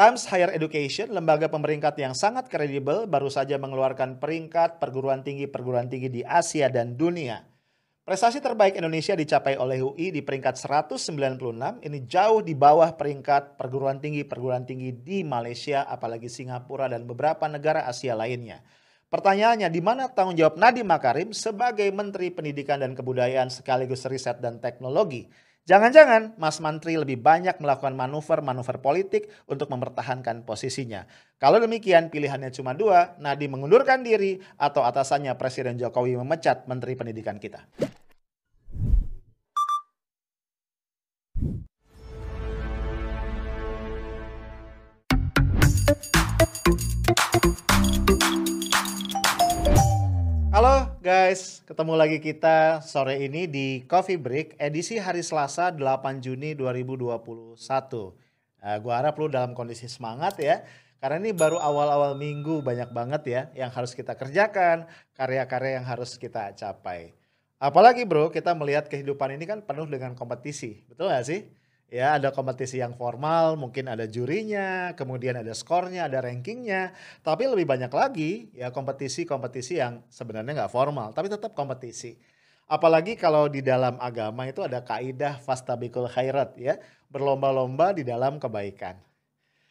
Times Higher Education, lembaga pemeringkat yang sangat kredibel, baru saja mengeluarkan peringkat perguruan tinggi-perguruan tinggi di Asia dan dunia. Prestasi terbaik Indonesia dicapai oleh UI di peringkat 196, ini jauh di bawah peringkat perguruan tinggi-perguruan tinggi di Malaysia, apalagi Singapura dan beberapa negara Asia lainnya. Pertanyaannya, di mana tanggung jawab Nadiem Makarim sebagai Menteri Pendidikan dan Kebudayaan sekaligus riset dan teknologi? Jangan-jangan Mas Mantri lebih banyak melakukan manuver-manuver politik untuk mempertahankan posisinya. Kalau demikian pilihannya cuma dua, Nadi mengundurkan diri atau atasannya Presiden Jokowi memecat Menteri Pendidikan kita. Guys, ketemu lagi kita sore ini di Coffee Break edisi hari Selasa 8 Juni 2021. Nah, gua harap lu dalam kondisi semangat ya, karena ini baru awal-awal minggu banyak banget ya yang harus kita kerjakan, karya-karya yang harus kita capai. Apalagi bro, kita melihat kehidupan ini kan penuh dengan kompetisi, betul gak sih? Ya ada kompetisi yang formal, mungkin ada jurinya, kemudian ada skornya, ada rankingnya, tapi lebih banyak lagi ya kompetisi-kompetisi yang sebenarnya nggak formal, tapi tetap kompetisi. Apalagi kalau di dalam agama itu ada kaidah fastabikul khairat ya, berlomba-lomba di dalam kebaikan.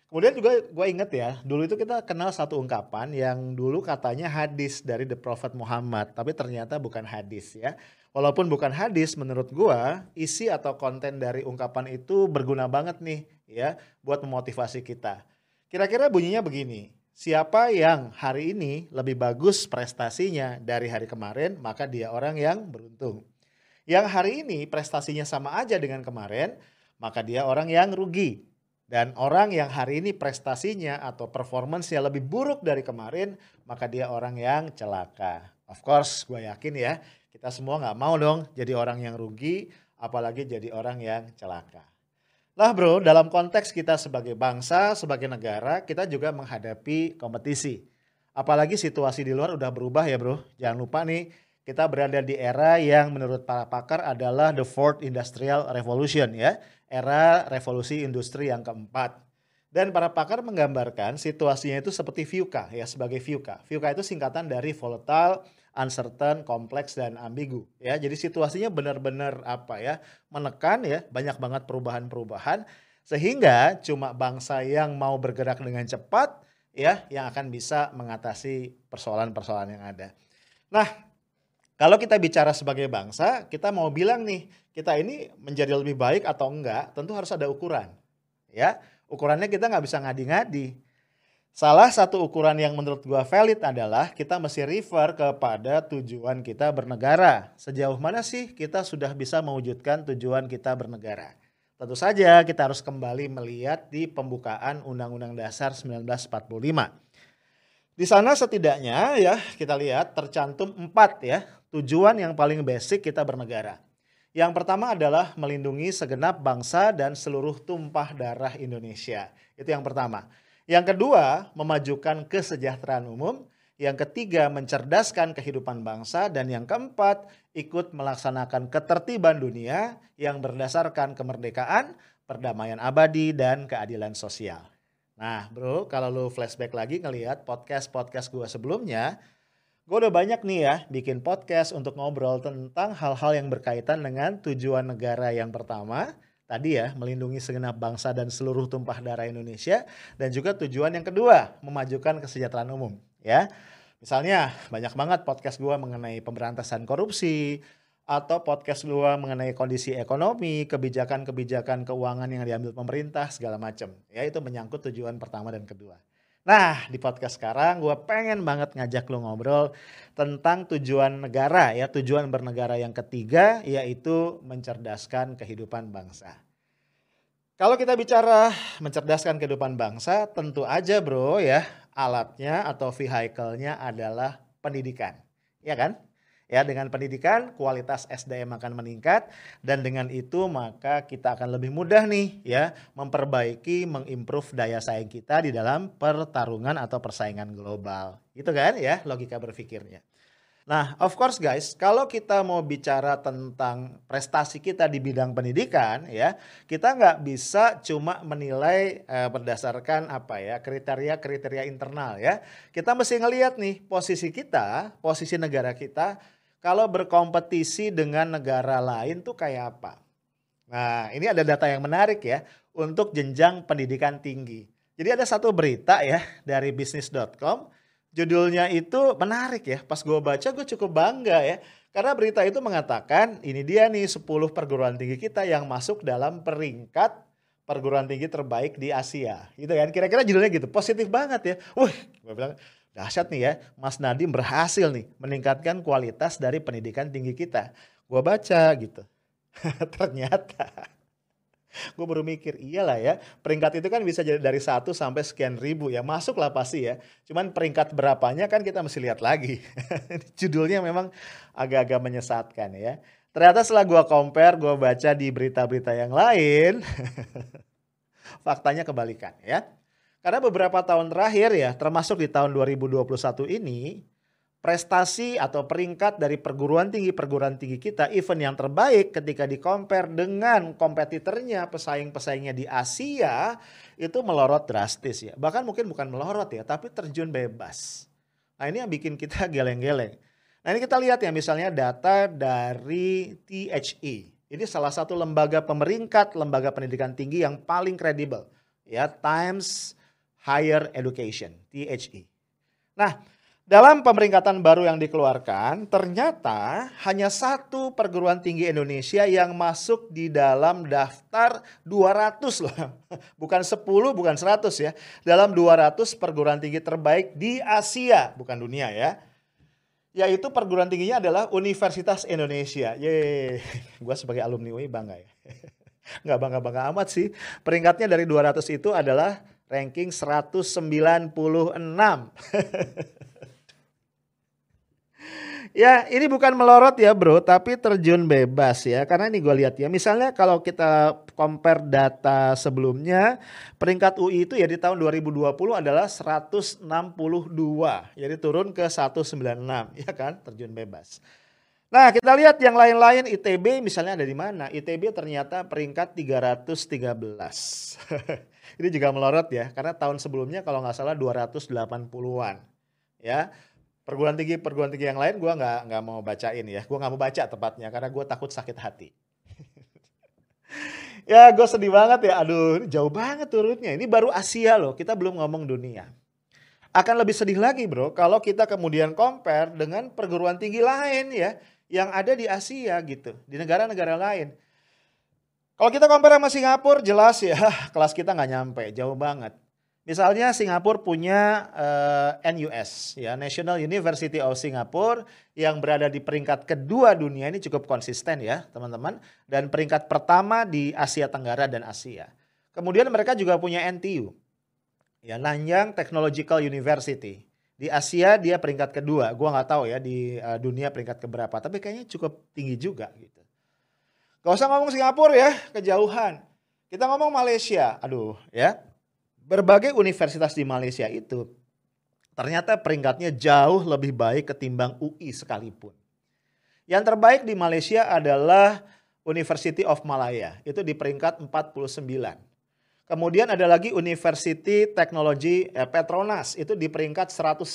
Kemudian juga gue inget ya, dulu itu kita kenal satu ungkapan yang dulu katanya hadis dari The Prophet Muhammad, tapi ternyata bukan hadis ya. Walaupun bukan hadis, menurut gua isi atau konten dari ungkapan itu berguna banget nih ya buat memotivasi kita. Kira-kira bunyinya begini, siapa yang hari ini lebih bagus prestasinya dari hari kemarin, maka dia orang yang beruntung. Yang hari ini prestasinya sama aja dengan kemarin, maka dia orang yang rugi. Dan orang yang hari ini prestasinya atau performance-nya lebih buruk dari kemarin, maka dia orang yang celaka. Of course, gue yakin ya, kita semua nggak mau dong jadi orang yang rugi, apalagi jadi orang yang celaka. Lah bro, dalam konteks kita sebagai bangsa, sebagai negara, kita juga menghadapi kompetisi. Apalagi situasi di luar udah berubah ya bro. Jangan lupa nih, kita berada di era yang menurut para pakar adalah the fourth industrial revolution ya. Era revolusi industri yang keempat. Dan para pakar menggambarkan situasinya itu seperti VUCA ya sebagai VUCA. VUCA itu singkatan dari volatile, uncertain, kompleks dan ambigu ya. Jadi situasinya benar-benar apa ya, menekan ya, banyak banget perubahan-perubahan sehingga cuma bangsa yang mau bergerak dengan cepat ya yang akan bisa mengatasi persoalan-persoalan yang ada. Nah, kalau kita bicara sebagai bangsa, kita mau bilang nih, kita ini menjadi lebih baik atau enggak, tentu harus ada ukuran. Ya, ukurannya kita nggak bisa ngadi-ngadi Salah satu ukuran yang menurut gua valid adalah kita mesti refer kepada tujuan kita bernegara. Sejauh mana sih kita sudah bisa mewujudkan tujuan kita bernegara? Tentu saja kita harus kembali melihat di pembukaan Undang-Undang Dasar 1945. Di sana setidaknya ya kita lihat tercantum empat ya tujuan yang paling basic kita bernegara. Yang pertama adalah melindungi segenap bangsa dan seluruh tumpah darah Indonesia. Itu yang pertama. Yang kedua, memajukan kesejahteraan umum. Yang ketiga, mencerdaskan kehidupan bangsa. Dan yang keempat, ikut melaksanakan ketertiban dunia yang berdasarkan kemerdekaan, perdamaian abadi, dan keadilan sosial. Nah bro, kalau lu flashback lagi ngelihat podcast-podcast gue sebelumnya, gue udah banyak nih ya bikin podcast untuk ngobrol tentang hal-hal yang berkaitan dengan tujuan negara yang pertama, tadi ya melindungi segenap bangsa dan seluruh tumpah darah Indonesia dan juga tujuan yang kedua memajukan kesejahteraan umum ya. Misalnya banyak banget podcast gua mengenai pemberantasan korupsi atau podcast gua mengenai kondisi ekonomi kebijakan-kebijakan keuangan yang diambil pemerintah segala macam ya itu menyangkut tujuan pertama dan kedua Nah, di podcast sekarang gue pengen banget ngajak lo ngobrol tentang tujuan negara ya, tujuan bernegara yang ketiga yaitu mencerdaskan kehidupan bangsa. Kalau kita bicara mencerdaskan kehidupan bangsa, tentu aja bro ya, alatnya atau vehicle-nya adalah pendidikan. Ya kan? Ya, dengan pendidikan kualitas SDM akan meningkat dan dengan itu maka kita akan lebih mudah nih ya memperbaiki, mengimprove daya saing kita di dalam pertarungan atau persaingan global. Gitu kan ya logika berpikirnya. Nah, of course guys, kalau kita mau bicara tentang prestasi kita di bidang pendidikan, ya, kita nggak bisa cuma menilai eh, berdasarkan apa ya kriteria-kriteria internal ya. Kita mesti ngelihat nih posisi kita, posisi negara kita, kalau berkompetisi dengan negara lain tuh kayak apa. Nah, ini ada data yang menarik ya untuk jenjang pendidikan tinggi. Jadi ada satu berita ya dari bisnis.com judulnya itu menarik ya. Pas gue baca gue cukup bangga ya. Karena berita itu mengatakan ini dia nih 10 perguruan tinggi kita yang masuk dalam peringkat perguruan tinggi terbaik di Asia. Gitu kan. Kira-kira judulnya gitu. Positif banget ya. Wih, gue bilang dahsyat nih ya. Mas Nadiem berhasil nih meningkatkan kualitas dari pendidikan tinggi kita. Gue baca gitu. Ternyata gue baru mikir iyalah ya peringkat itu kan bisa jadi dari satu sampai sekian ribu ya masuk lah pasti ya cuman peringkat berapanya kan kita mesti lihat lagi judulnya memang agak-agak menyesatkan ya ternyata setelah gue compare gue baca di berita-berita yang lain faktanya kebalikan ya karena beberapa tahun terakhir ya termasuk di tahun 2021 ini prestasi atau peringkat dari perguruan tinggi perguruan tinggi kita event yang terbaik ketika di compare dengan kompetitornya pesaing-pesaingnya di Asia itu melorot drastis ya. Bahkan mungkin bukan melorot ya tapi terjun bebas. Nah ini yang bikin kita geleng-geleng. Nah ini kita lihat ya misalnya data dari THE ini salah satu lembaga pemeringkat lembaga pendidikan tinggi yang paling kredibel. Ya Times Higher Education THE nah dalam pemeringkatan baru yang dikeluarkan, ternyata hanya satu perguruan tinggi Indonesia yang masuk di dalam daftar 200 loh. Bukan 10, bukan 100 ya. Dalam 200 perguruan tinggi terbaik di Asia, bukan dunia ya. Yaitu perguruan tingginya adalah Universitas Indonesia. Yeay, gue sebagai alumni UI bangga ya. Nggak bangga-bangga amat sih. Peringkatnya dari 200 itu adalah ranking 196. Ya, ini bukan melorot ya bro, tapi terjun bebas ya. Karena ini gue lihat ya, misalnya kalau kita compare data sebelumnya, peringkat UI itu ya di tahun 2020 adalah 162. Jadi turun ke 196, ya kan? Terjun bebas. Nah, kita lihat yang lain-lain. ITB misalnya ada di mana? ITB ternyata peringkat 313. ini juga melorot ya, karena tahun sebelumnya kalau nggak salah 280-an. Ya, perguruan tinggi perguruan tinggi yang lain gue nggak nggak mau bacain ya. Gue nggak mau baca tepatnya karena gue takut sakit hati. Ya gue sedih banget ya. Aduh jauh banget turunnya. Ini baru Asia loh kita belum ngomong dunia. Akan lebih sedih lagi bro kalau kita kemudian compare dengan perguruan tinggi lain ya yang ada di Asia gitu di negara-negara lain kalau kita compare sama Singapura jelas ya kelas kita nggak nyampe jauh banget Misalnya Singapura punya uh, eh, NUS, ya National University of Singapore yang berada di peringkat kedua dunia ini cukup konsisten ya teman-teman dan peringkat pertama di Asia Tenggara dan Asia. Kemudian mereka juga punya NTU, ya Nanyang Technological University. Di Asia dia peringkat kedua, gua nggak tahu ya di uh, dunia peringkat keberapa, tapi kayaknya cukup tinggi juga gitu. Gak usah ngomong Singapura ya, kejauhan. Kita ngomong Malaysia, aduh ya berbagai universitas di Malaysia itu ternyata peringkatnya jauh lebih baik ketimbang UI sekalipun. Yang terbaik di Malaysia adalah University of Malaya, itu di peringkat 49. Kemudian ada lagi University Technology eh, Petronas, itu di peringkat 111.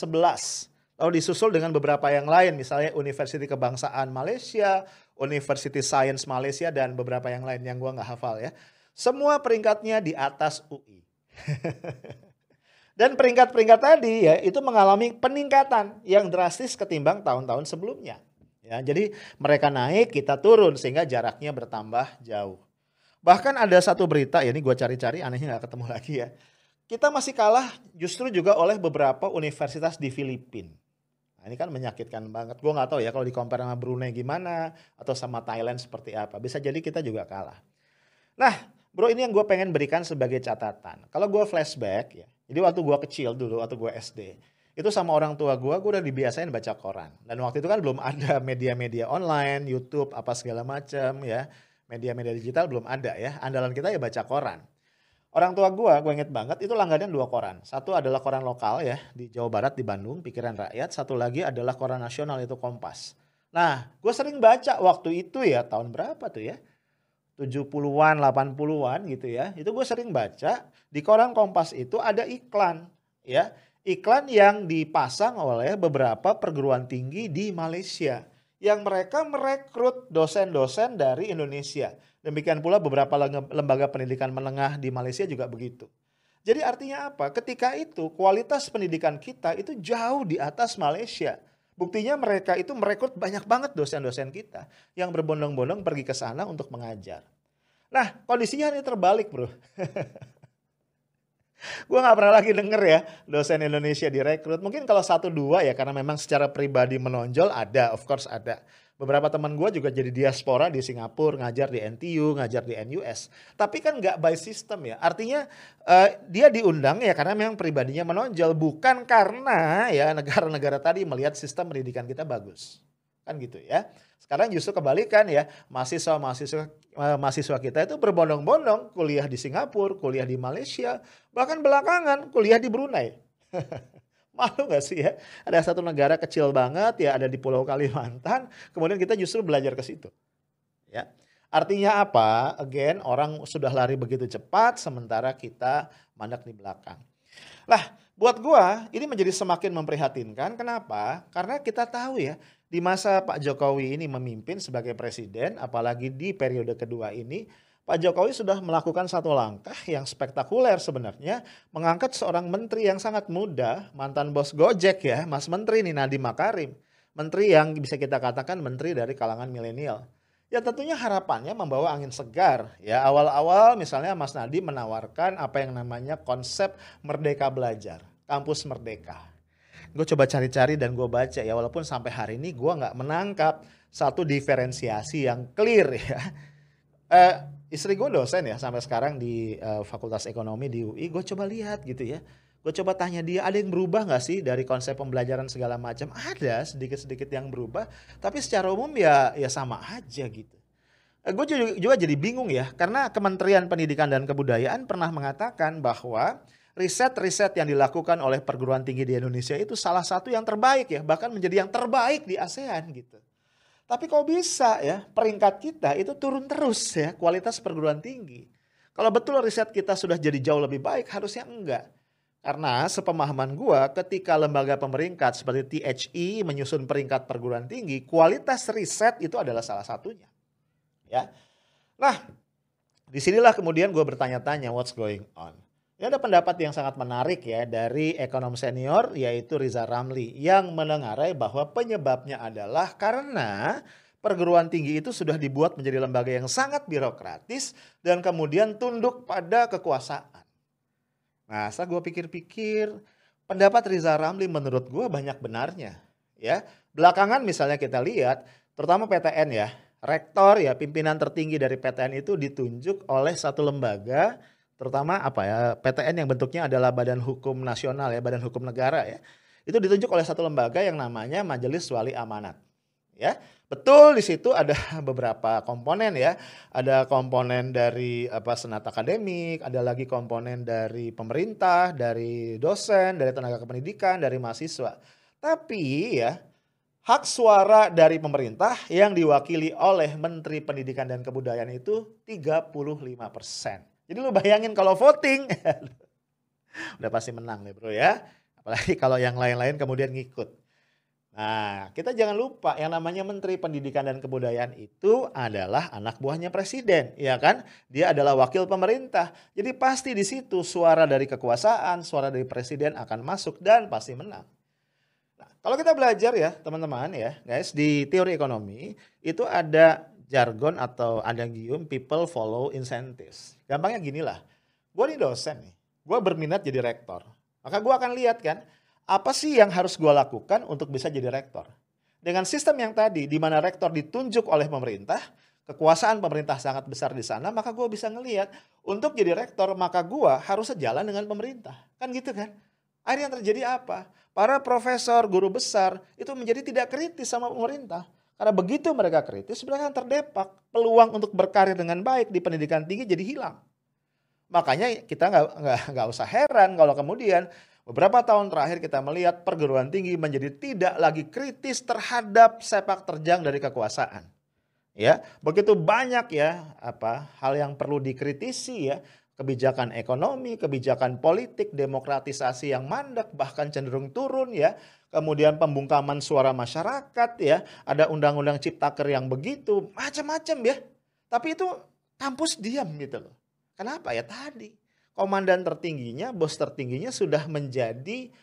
Lalu disusul dengan beberapa yang lain, misalnya University Kebangsaan Malaysia, University Science Malaysia, dan beberapa yang lain yang gua nggak hafal ya. Semua peringkatnya di atas UI. Dan peringkat-peringkat tadi ya itu mengalami peningkatan yang drastis ketimbang tahun-tahun sebelumnya. Ya, jadi mereka naik, kita turun sehingga jaraknya bertambah jauh. Bahkan ada satu berita, ya ini gue cari-cari anehnya nggak ketemu lagi ya. Kita masih kalah justru juga oleh beberapa universitas di Filipina. Nah, ini kan menyakitkan banget. Gue nggak tahu ya kalau di compare sama Brunei gimana atau sama Thailand seperti apa. Bisa jadi kita juga kalah. Nah, Bro ini yang gue pengen berikan sebagai catatan. Kalau gue flashback ya, jadi waktu gue kecil dulu, waktu gue SD, itu sama orang tua gue, gue udah dibiasain baca koran. Dan waktu itu kan belum ada media-media online, YouTube, apa segala macam ya. Media-media digital belum ada ya. Andalan kita ya baca koran. Orang tua gue, gue inget banget, itu langganan dua koran. Satu adalah koran lokal ya, di Jawa Barat, di Bandung, Pikiran Rakyat. Satu lagi adalah koran nasional, itu Kompas. Nah, gue sering baca waktu itu ya, tahun berapa tuh ya? 70-an, 80-an gitu ya. Itu gue sering baca, di koran Kompas itu ada iklan ya. Iklan yang dipasang oleh beberapa perguruan tinggi di Malaysia. Yang mereka merekrut dosen-dosen dari Indonesia Demikian pula beberapa lembaga pendidikan menengah di Malaysia juga begitu. Jadi artinya apa? Ketika itu kualitas pendidikan kita itu jauh di atas Malaysia. Buktinya mereka itu merekrut banyak banget dosen-dosen kita yang berbondong-bondong pergi ke sana untuk mengajar. Nah kondisinya ini terbalik bro. gue gak pernah lagi denger ya dosen Indonesia direkrut. Mungkin kalau satu dua ya karena memang secara pribadi menonjol ada, of course ada. Beberapa teman gue juga jadi diaspora di Singapura, ngajar di NTU, ngajar di NUS. Tapi kan nggak by system ya. Artinya uh, dia diundang ya karena memang pribadinya menonjol. Bukan karena ya negara-negara tadi melihat sistem pendidikan kita bagus. Kan gitu ya. Sekarang justru kebalikan ya. Mahasiswa-mahasiswa uh, mahasiswa kita itu berbondong-bondong kuliah di Singapura, kuliah di Malaysia. Bahkan belakangan kuliah di Brunei. Malu gak sih ya? Ada satu negara kecil banget ya ada di Pulau Kalimantan, kemudian kita justru belajar ke situ. Ya. Artinya apa? Again, orang sudah lari begitu cepat sementara kita mandek di belakang. Lah, buat gua ini menjadi semakin memprihatinkan. Kenapa? Karena kita tahu ya, di masa Pak Jokowi ini memimpin sebagai presiden, apalagi di periode kedua ini, Pak Jokowi sudah melakukan satu langkah yang spektakuler sebenarnya, mengangkat seorang menteri yang sangat muda, mantan bos Gojek ya, Mas Menteri ini Nadiem Makarim. Menteri yang bisa kita katakan menteri dari kalangan milenial. Ya tentunya harapannya membawa angin segar. Ya awal-awal misalnya Mas Nadiem menawarkan apa yang namanya konsep Merdeka Belajar, kampus Merdeka. Gue coba cari-cari dan gue baca ya walaupun sampai hari ini gue nggak menangkap satu diferensiasi yang clear ya. Eh, istri gue dosen ya sampai sekarang di uh, Fakultas Ekonomi di UI. Gue coba lihat gitu ya. Gue coba tanya dia, ada yang berubah nggak sih dari konsep pembelajaran segala macam? Ada sedikit-sedikit yang berubah, tapi secara umum ya ya sama aja gitu. Uh, eh, gue juga, juga jadi bingung ya, karena Kementerian Pendidikan dan Kebudayaan pernah mengatakan bahwa riset-riset yang dilakukan oleh perguruan tinggi di Indonesia itu salah satu yang terbaik ya, bahkan menjadi yang terbaik di ASEAN gitu. Tapi kok bisa ya peringkat kita itu turun terus ya kualitas perguruan tinggi. Kalau betul riset kita sudah jadi jauh lebih baik harusnya enggak. Karena sepemahaman gua ketika lembaga pemeringkat seperti THE menyusun peringkat perguruan tinggi, kualitas riset itu adalah salah satunya. Ya. Nah, di sinilah kemudian gue bertanya-tanya what's going on. Ini ada pendapat yang sangat menarik ya dari ekonom senior yaitu Riza Ramli yang menengarai bahwa penyebabnya adalah karena perguruan tinggi itu sudah dibuat menjadi lembaga yang sangat birokratis dan kemudian tunduk pada kekuasaan. Nah, saya gue pikir-pikir pendapat Riza Ramli menurut gue banyak benarnya. Ya, belakangan misalnya kita lihat, terutama PTN ya, rektor ya pimpinan tertinggi dari PTN itu ditunjuk oleh satu lembaga terutama apa ya PTN yang bentuknya adalah Badan Hukum Nasional ya Badan Hukum Negara ya. Itu ditunjuk oleh satu lembaga yang namanya Majelis Wali Amanat ya. Betul di situ ada beberapa komponen ya. Ada komponen dari apa senat akademik ada lagi komponen dari pemerintah dari dosen dari tenaga kependidikan dari mahasiswa. Tapi ya hak suara dari pemerintah yang diwakili oleh Menteri Pendidikan dan Kebudayaan itu 35 persen jadi lu bayangin kalau voting, udah pasti menang nih bro ya. Apalagi kalau yang lain-lain kemudian ngikut. Nah, kita jangan lupa yang namanya Menteri Pendidikan dan Kebudayaan itu adalah anak buahnya presiden, ya kan? Dia adalah wakil pemerintah. Jadi pasti di situ suara dari kekuasaan, suara dari presiden akan masuk dan pasti menang. Nah, kalau kita belajar ya, teman-teman ya, guys, di teori ekonomi itu ada jargon atau ada gium people follow incentives. Gampangnya gini lah, gue nih dosen nih, gue berminat jadi rektor. Maka gue akan lihat kan, apa sih yang harus gue lakukan untuk bisa jadi rektor. Dengan sistem yang tadi, di mana rektor ditunjuk oleh pemerintah, kekuasaan pemerintah sangat besar di sana, maka gue bisa ngelihat untuk jadi rektor, maka gue harus sejalan dengan pemerintah. Kan gitu kan? Akhirnya yang terjadi apa? Para profesor, guru besar itu menjadi tidak kritis sama pemerintah. Karena begitu mereka kritis, mereka akan terdepak. Peluang untuk berkarir dengan baik di pendidikan tinggi jadi hilang. Makanya kita nggak nggak usah heran kalau kemudian beberapa tahun terakhir kita melihat perguruan tinggi menjadi tidak lagi kritis terhadap sepak terjang dari kekuasaan. Ya, begitu banyak ya apa hal yang perlu dikritisi ya kebijakan ekonomi, kebijakan politik, demokratisasi yang mandek bahkan cenderung turun ya. Kemudian pembungkaman suara masyarakat ya, ada undang-undang ciptaker yang begitu, macam-macam ya. Tapi itu kampus diam gitu loh. Kenapa ya tadi? Komandan tertingginya, bos tertingginya sudah menjadi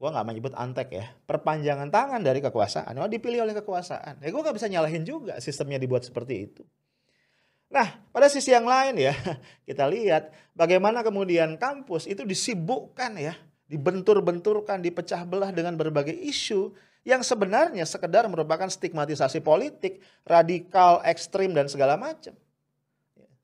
gua nggak menyebut antek ya, perpanjangan tangan dari kekuasaan. Oh, dipilih oleh kekuasaan. Ya gua nggak bisa nyalahin juga sistemnya dibuat seperti itu. Nah, pada sisi yang lain ya, kita lihat bagaimana kemudian kampus itu disibukkan ya, dibentur-benturkan, dipecah belah dengan berbagai isu yang sebenarnya sekedar merupakan stigmatisasi politik, radikal, ekstrim dan segala macam.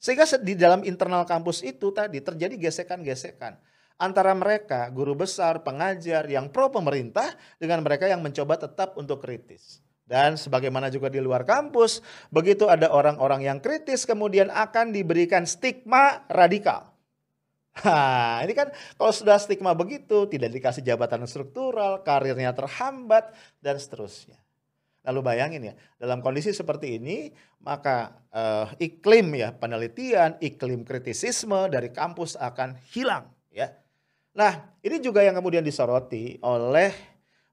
Sehingga di dalam internal kampus itu tadi terjadi gesekan-gesekan antara mereka, guru besar, pengajar yang pro pemerintah dengan mereka yang mencoba tetap untuk kritis. Dan sebagaimana juga di luar kampus, begitu ada orang-orang yang kritis kemudian akan diberikan stigma radikal. Nah, ini kan kalau sudah stigma begitu, tidak dikasih jabatan struktural, karirnya terhambat, dan seterusnya. Lalu bayangin ya, dalam kondisi seperti ini, maka uh, iklim ya penelitian, iklim kritisisme dari kampus akan hilang ya. Nah, ini juga yang kemudian disoroti oleh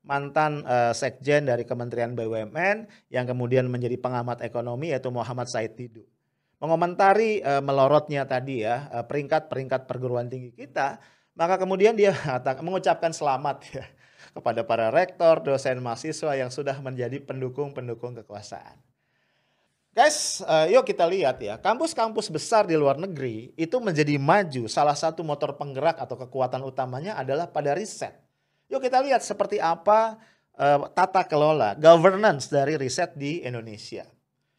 mantan uh, sekjen dari Kementerian BUMN yang kemudian menjadi pengamat ekonomi yaitu Muhammad Said Tidu. Mengomentari uh, melorotnya tadi ya peringkat-peringkat perguruan tinggi kita, maka kemudian dia mengucapkan selamat ya kepada para rektor, dosen, mahasiswa yang sudah menjadi pendukung-pendukung kekuasaan. Guys, uh, yuk kita lihat ya, kampus-kampus besar di luar negeri itu menjadi maju. Salah satu motor penggerak atau kekuatan utamanya adalah pada riset Yuk kita lihat seperti apa uh, tata kelola, governance dari riset di Indonesia.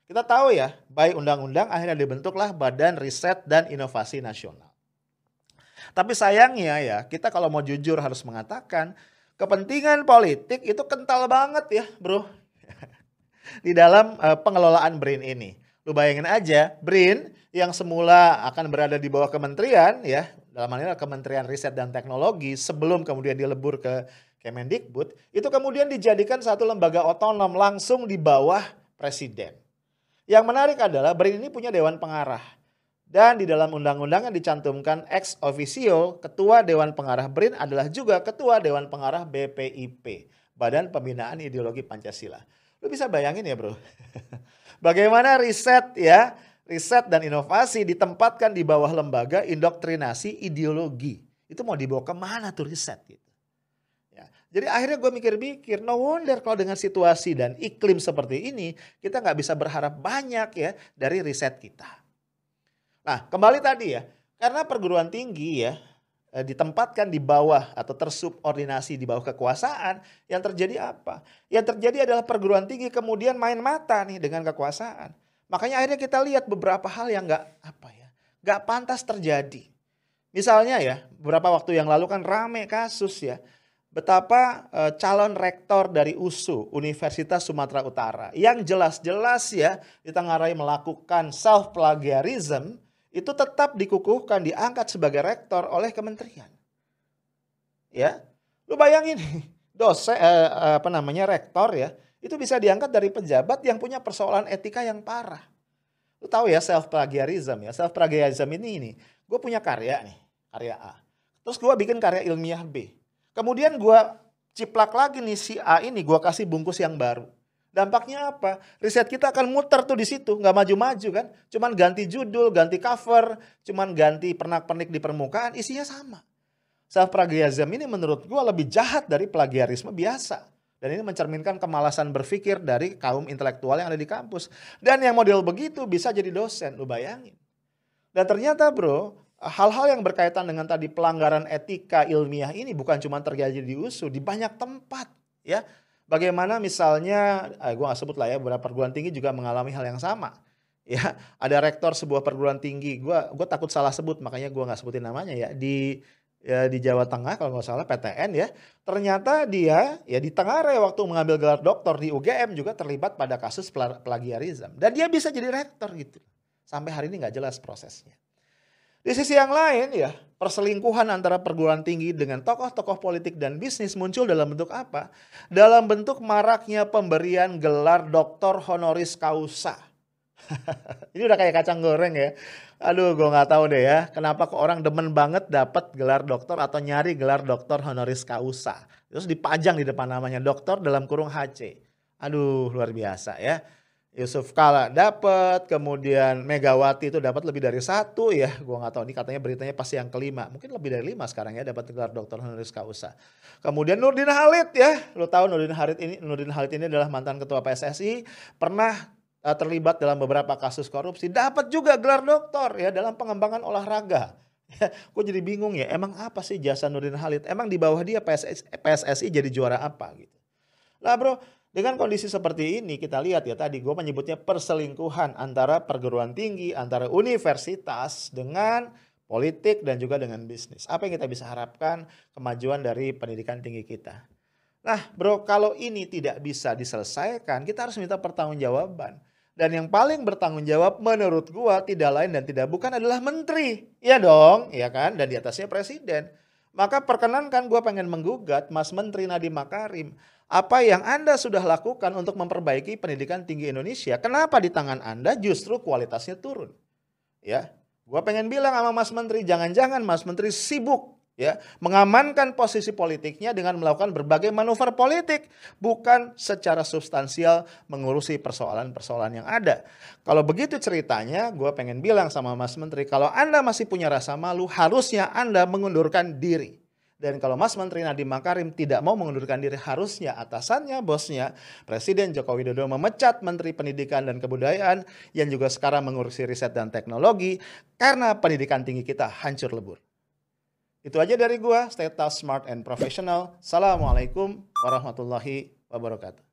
Kita tahu ya, baik undang-undang akhirnya dibentuklah Badan Riset dan Inovasi Nasional. Tapi sayangnya ya, kita kalau mau jujur harus mengatakan kepentingan politik itu kental banget ya, Bro. di dalam uh, pengelolaan BRIN ini. Lu bayangin aja, BRIN yang semula akan berada di bawah kementerian ya, dalam hal ini Kementerian Riset dan Teknologi sebelum kemudian dilebur ke Kemendikbud, itu kemudian dijadikan satu lembaga otonom langsung di bawah presiden. Yang menarik adalah BRIN ini punya dewan pengarah. Dan di dalam undang-undang yang dicantumkan ex officio, ketua dewan pengarah BRIN adalah juga ketua dewan pengarah BPIP, Badan Pembinaan Ideologi Pancasila. Lu bisa bayangin ya bro, bagaimana riset ya riset dan inovasi ditempatkan di bawah lembaga indoktrinasi ideologi. Itu mau dibawa ke mana tuh riset gitu. Jadi akhirnya gue mikir-mikir, no wonder kalau dengan situasi dan iklim seperti ini, kita nggak bisa berharap banyak ya dari riset kita. Nah kembali tadi ya, karena perguruan tinggi ya eh, ditempatkan di bawah atau tersubordinasi di bawah kekuasaan, yang terjadi apa? Yang terjadi adalah perguruan tinggi kemudian main mata nih dengan kekuasaan Makanya akhirnya kita lihat beberapa hal yang nggak apa ya, nggak pantas terjadi. Misalnya ya, beberapa waktu yang lalu kan rame kasus ya, betapa e, calon rektor dari USU Universitas Sumatera Utara yang jelas-jelas ya ditengarai melakukan self plagiarism itu tetap dikukuhkan diangkat sebagai rektor oleh kementerian. Ya, lu bayangin dosen eh, apa namanya rektor ya itu bisa diangkat dari pejabat yang punya persoalan etika yang parah. Lu tahu ya self plagiarism ya. Self plagiarism ini ini. Gue punya karya nih, karya A. Terus gue bikin karya ilmiah B. Kemudian gue ciplak lagi nih si A ini gue kasih bungkus yang baru. Dampaknya apa? Riset kita akan muter tuh di situ, nggak maju-maju kan? Cuman ganti judul, ganti cover, cuman ganti pernak-pernik di permukaan, isinya sama. Self plagiarism ini menurut gue lebih jahat dari plagiarisme biasa. Dan ini mencerminkan kemalasan berpikir dari kaum intelektual yang ada di kampus. Dan yang model begitu bisa jadi dosen, lu bayangin. Dan ternyata bro, hal-hal yang berkaitan dengan tadi pelanggaran etika ilmiah ini bukan cuma terjadi di USU, di banyak tempat. ya. Bagaimana misalnya, eh, gue gak sebut lah ya, beberapa perguruan tinggi juga mengalami hal yang sama. Ya, ada rektor sebuah perguruan tinggi, gue gue takut salah sebut, makanya gue nggak sebutin namanya ya. Di ya di Jawa Tengah kalau nggak salah PTN ya ternyata dia ya di Tengare waktu mengambil gelar doktor di UGM juga terlibat pada kasus plagiarisme dan dia bisa jadi rektor gitu sampai hari ini nggak jelas prosesnya Di sisi yang lain ya, perselingkuhan antara perguruan tinggi dengan tokoh-tokoh politik dan bisnis muncul dalam bentuk apa? Dalam bentuk maraknya pemberian gelar doktor honoris causa. Ini udah kayak kacang goreng ya. Aduh, gue nggak tahu deh ya, kenapa kok orang demen banget dapat gelar doktor atau nyari gelar doktor honoris causa. Terus dipajang di depan namanya doktor dalam kurung HC. Aduh, luar biasa ya. Yusuf Kala dapat, kemudian Megawati itu dapat lebih dari satu ya. Gua nggak tahu ini katanya beritanya pasti yang kelima, mungkin lebih dari lima sekarang ya dapat gelar dokter honoris causa. Kemudian Nurdin Halid ya, lo tahu Nurdin Halid ini Nurdin Halid ini adalah mantan ketua PSSI, pernah uh, terlibat dalam beberapa kasus korupsi, dapat juga gelar doktor ya dalam pengembangan olahraga. Ya, gue jadi bingung ya, emang apa sih jasa Nurdin Halid? Emang di bawah dia PSSI, PSSI jadi juara apa gitu? Lah bro, dengan kondisi seperti ini kita lihat ya tadi gue menyebutnya perselingkuhan antara perguruan tinggi, antara universitas dengan politik dan juga dengan bisnis. Apa yang kita bisa harapkan kemajuan dari pendidikan tinggi kita? Nah bro kalau ini tidak bisa diselesaikan kita harus minta pertanggungjawaban. Dan yang paling bertanggung jawab menurut gua tidak lain dan tidak bukan adalah menteri. Ya dong, ya kan? Dan di atasnya presiden. Maka perkenankan gue pengen menggugat Mas Menteri Nadiem Makarim apa yang Anda sudah lakukan untuk memperbaiki pendidikan tinggi Indonesia, kenapa di tangan Anda justru kualitasnya turun? Ya, gua pengen bilang sama Mas Menteri, jangan-jangan Mas Menteri sibuk ya mengamankan posisi politiknya dengan melakukan berbagai manuver politik bukan secara substansial mengurusi persoalan-persoalan yang ada. Kalau begitu ceritanya, gue pengen bilang sama Mas Menteri, kalau Anda masih punya rasa malu, harusnya Anda mengundurkan diri. Dan kalau Mas Menteri Nadiem Makarim tidak mau mengundurkan diri, harusnya atasannya, bosnya, Presiden Joko Widodo memecat Menteri Pendidikan dan Kebudayaan yang juga sekarang mengurusi riset dan teknologi karena pendidikan tinggi kita hancur lebur. Itu aja dari gua, stay tough, smart, and professional. Assalamualaikum warahmatullahi wabarakatuh.